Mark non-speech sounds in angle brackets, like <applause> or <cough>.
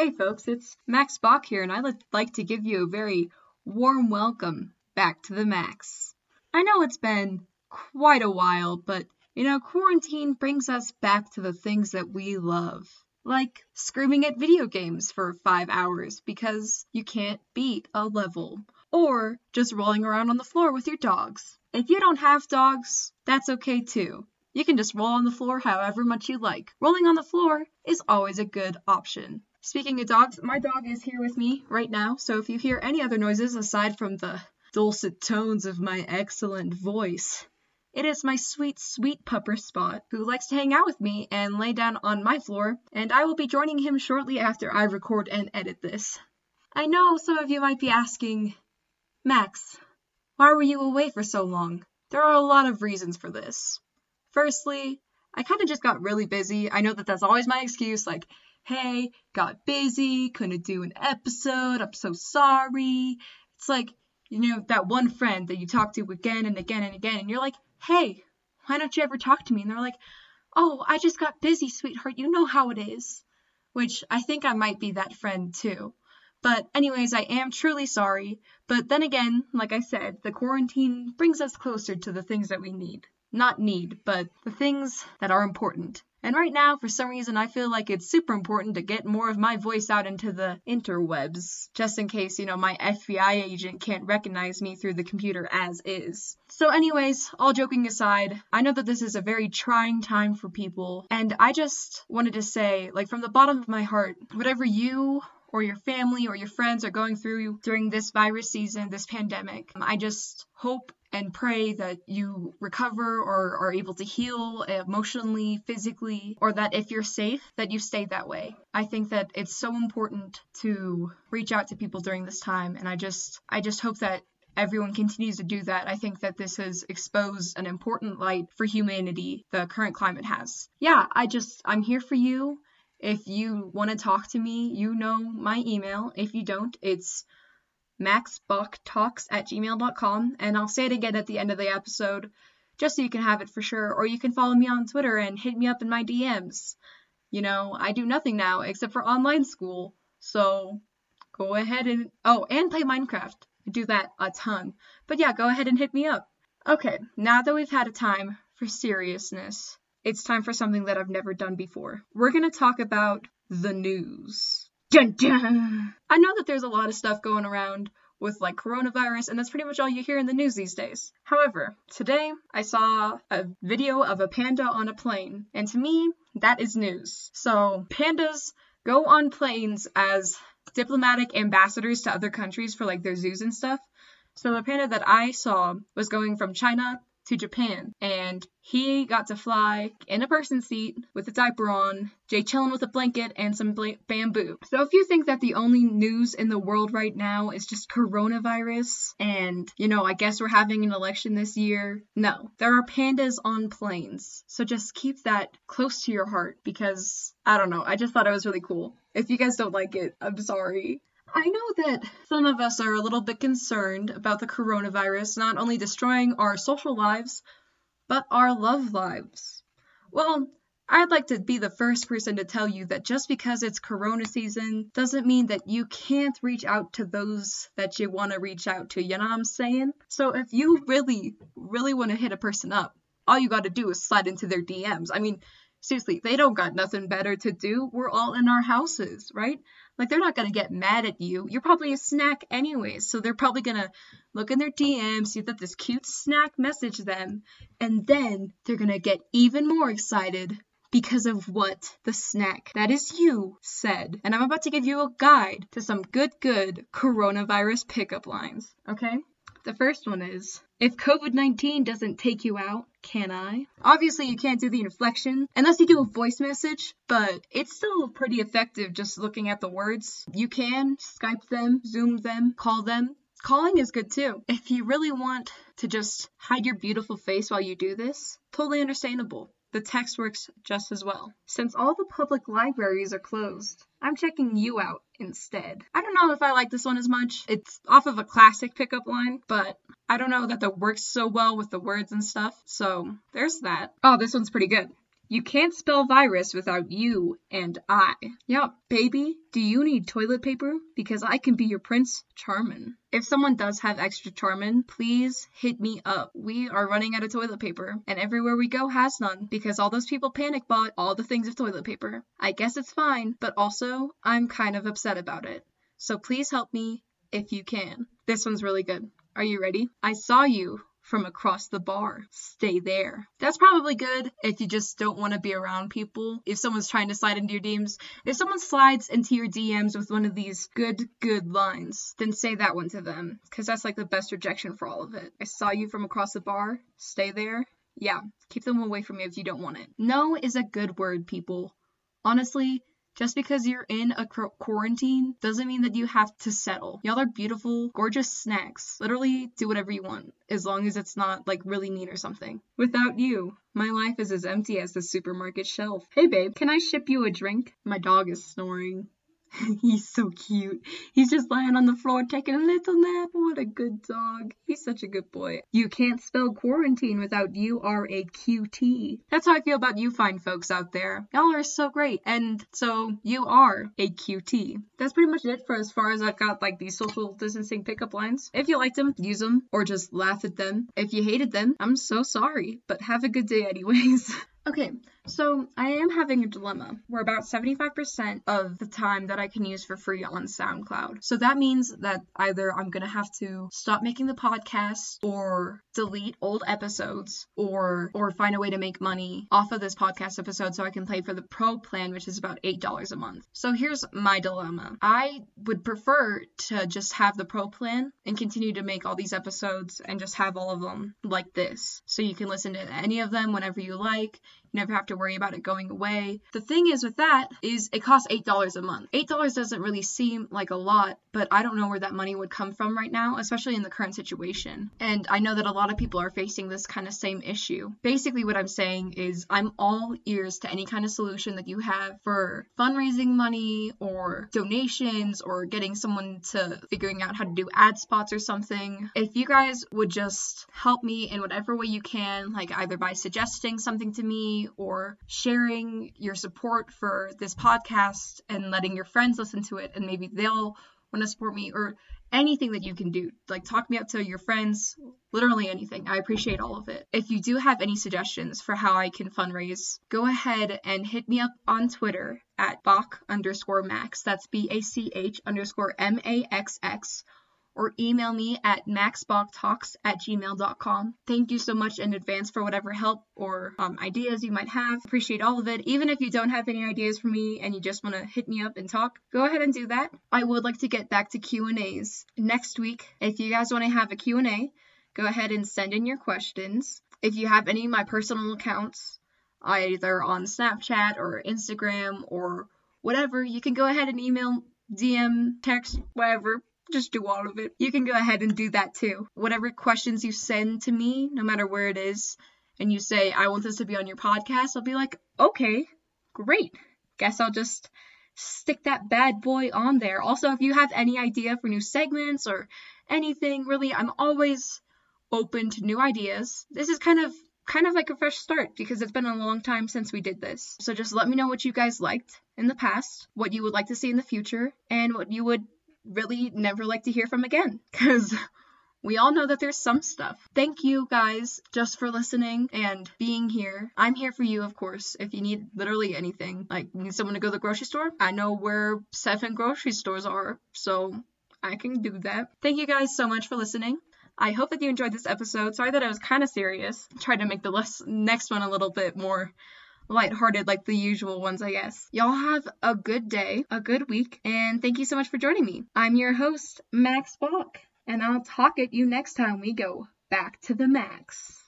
Hey folks, it's Max Bach here, and I'd like to give you a very warm welcome back to the Max. I know it's been quite a while, but you know, quarantine brings us back to the things that we love. Like screaming at video games for five hours because you can't beat a level. Or just rolling around on the floor with your dogs. If you don't have dogs, that's okay too. You can just roll on the floor however much you like. Rolling on the floor is always a good option. Speaking of dogs, my dog is here with me right now, so if you hear any other noises aside from the dulcet tones of my excellent voice, it is my sweet, sweet pupper Spot, who likes to hang out with me and lay down on my floor, and I will be joining him shortly after I record and edit this. I know some of you might be asking, Max, why were you away for so long? There are a lot of reasons for this. Firstly, I kind of just got really busy. I know that that's always my excuse, like, hey, got busy, couldn't do an episode, I'm so sorry. It's like, you know, that one friend that you talk to again and again and again, and you're like, hey, why don't you ever talk to me? And they're like, oh, I just got busy, sweetheart, you know how it is. Which I think I might be that friend too. But, anyways, I am truly sorry. But then again, like I said, the quarantine brings us closer to the things that we need not need, but the things that are important. And right now, for some reason, I feel like it's super important to get more of my voice out into the interwebs, just in case, you know, my FBI agent can't recognize me through the computer as is. So, anyways, all joking aside, I know that this is a very trying time for people, and I just wanted to say, like, from the bottom of my heart, whatever you or your family or your friends are going through during this virus season, this pandemic. I just hope and pray that you recover or are able to heal emotionally, physically, or that if you're safe, that you stay that way. I think that it's so important to reach out to people during this time and I just I just hope that everyone continues to do that. I think that this has exposed an important light for humanity the current climate has. Yeah, I just I'm here for you. If you want to talk to me, you know my email. If you don't, it's maxbachtalks at gmail.com. And I'll say it again at the end of the episode just so you can have it for sure. Or you can follow me on Twitter and hit me up in my DMs. You know, I do nothing now except for online school. So go ahead and, oh, and play Minecraft. I do that a ton. But yeah, go ahead and hit me up. Okay, now that we've had a time for seriousness, it's time for something that I've never done before. We're going to talk about the news. Dun, dun. I know that there's a lot of stuff going around with like coronavirus, and that's pretty much all you hear in the news these days. However, today I saw a video of a panda on a plane, and to me, that is news. So, pandas go on planes as diplomatic ambassadors to other countries for like their zoos and stuff. So, the panda that I saw was going from China to Japan, and he got to fly in a person seat with a diaper on, Jay chilling with a blanket and some bl- bamboo. So if you think that the only news in the world right now is just coronavirus and, you know, I guess we're having an election this year, no. There are pandas on planes. So just keep that close to your heart because I don't know, I just thought it was really cool. If you guys don't like it, I'm sorry. I know that some of us are a little bit concerned about the coronavirus not only destroying our social lives, but our love lives. Well, I'd like to be the first person to tell you that just because it's corona season doesn't mean that you can't reach out to those that you want to reach out to, you know what I'm saying? So if you really, really want to hit a person up, all you got to do is slide into their DMs. I mean, seriously, they don't got nothing better to do. We're all in our houses, right? Like they're not gonna get mad at you. You're probably a snack anyways, so they're probably gonna look in their DMs, see that this cute snack message them, and then they're gonna get even more excited because of what the snack that is you said. And I'm about to give you a guide to some good, good coronavirus pickup lines, okay? The first one is If COVID 19 doesn't take you out, can I? Obviously, you can't do the inflection unless you do a voice message, but it's still pretty effective just looking at the words. You can Skype them, Zoom them, call them. Calling is good too. If you really want to just hide your beautiful face while you do this, totally understandable the text works just as well. Since all the public libraries are closed, I'm checking you out instead. I don't know if I like this one as much. It's off of a classic pickup line, but I don't know that that works so well with the words and stuff. So there's that. Oh, this one's pretty good. You can't spell virus without you and I. Yup, baby, do you need toilet paper? Because I can be your Prince Charmin. If someone does have extra Charmin, please hit me up. We are running out of toilet paper, and everywhere we go has none because all those people panic bought all the things of toilet paper. I guess it's fine, but also, I'm kind of upset about it. So please help me if you can. This one's really good. Are you ready? I saw you from across the bar. Stay there. That's probably good if you just don't want to be around people. If someone's trying to slide into your DMs, if someone slides into your DMs with one of these good, good lines, then say that one to them because that's like the best rejection for all of it. I saw you from across the bar. Stay there. Yeah, keep them away from you if you don't want it. No is a good word, people. Honestly, just because you're in a quarantine doesn't mean that you have to settle. Y'all are beautiful, gorgeous snacks. Literally do whatever you want, as long as it's not like really mean or something. Without you, my life is as empty as the supermarket shelf. Hey babe, can I ship you a drink? My dog is snoring. <laughs> He's so cute. He's just lying on the floor taking a little nap. What a good dog. He's such a good boy. You can't spell quarantine without U R A Q T. That's how I feel about you fine folks out there. Y'all are so great. And so you are a QT. That's pretty much it for as far as I've got like these social distancing pickup lines. If you liked them, use them or just laugh at them. If you hated them, I'm so sorry, but have a good day anyways. <laughs> Okay, so I am having a dilemma where about 75% of the time that I can use for free on SoundCloud. So that means that either I'm going to have to stop making the podcast or delete old episodes or or find a way to make money off of this podcast episode so I can pay for the pro plan which is about $8 a month. So here's my dilemma. I would prefer to just have the pro plan and continue to make all these episodes and just have all of them like this. So you can listen to any of them whenever you like never have to worry about it going away. The thing is with that is it costs $8 a month. $8 doesn't really seem like a lot, but I don't know where that money would come from right now, especially in the current situation. And I know that a lot of people are facing this kind of same issue. Basically what I'm saying is I'm all ears to any kind of solution that you have for fundraising money or donations or getting someone to figuring out how to do ad spots or something. If you guys would just help me in whatever way you can, like either by suggesting something to me or sharing your support for this podcast and letting your friends listen to it and maybe they'll want to support me or anything that you can do. Like talk me up to your friends, literally anything. I appreciate all of it. If you do have any suggestions for how I can fundraise, go ahead and hit me up on Twitter at Bach underscore Max. That's B A C H underscore M A X X or email me at maxbachtalks at gmail.com. Thank you so much in advance for whatever help or um, ideas you might have. Appreciate all of it. Even if you don't have any ideas for me and you just want to hit me up and talk, go ahead and do that. I would like to get back to Q&As next week. If you guys want to have a Q&A, go ahead and send in your questions. If you have any of my personal accounts, either on Snapchat or Instagram or whatever, you can go ahead and email, DM, text, whatever just do all of it. You can go ahead and do that too. Whatever questions you send to me, no matter where it is, and you say, I want this to be on your podcast, I'll be like, okay, great. Guess I'll just stick that bad boy on there. Also, if you have any idea for new segments or anything, really, I'm always open to new ideas. This is kind of kind of like a fresh start because it's been a long time since we did this. So just let me know what you guys liked in the past, what you would like to see in the future, and what you would really never like to hear from again because we all know that there's some stuff. Thank you guys just for listening and being here. I'm here for you, of course, if you need literally anything. Like, need someone to go to the grocery store? I know where seven grocery stores are, so I can do that. Thank you guys so much for listening. I hope that you enjoyed this episode. Sorry that I was kind of serious. Tried to make the less, next one a little bit more lighthearted like the usual ones, I guess. Y'all have a good day, a good week, and thank you so much for joining me. I'm your host, Max Bach, and I'll talk at you next time we go back to the max.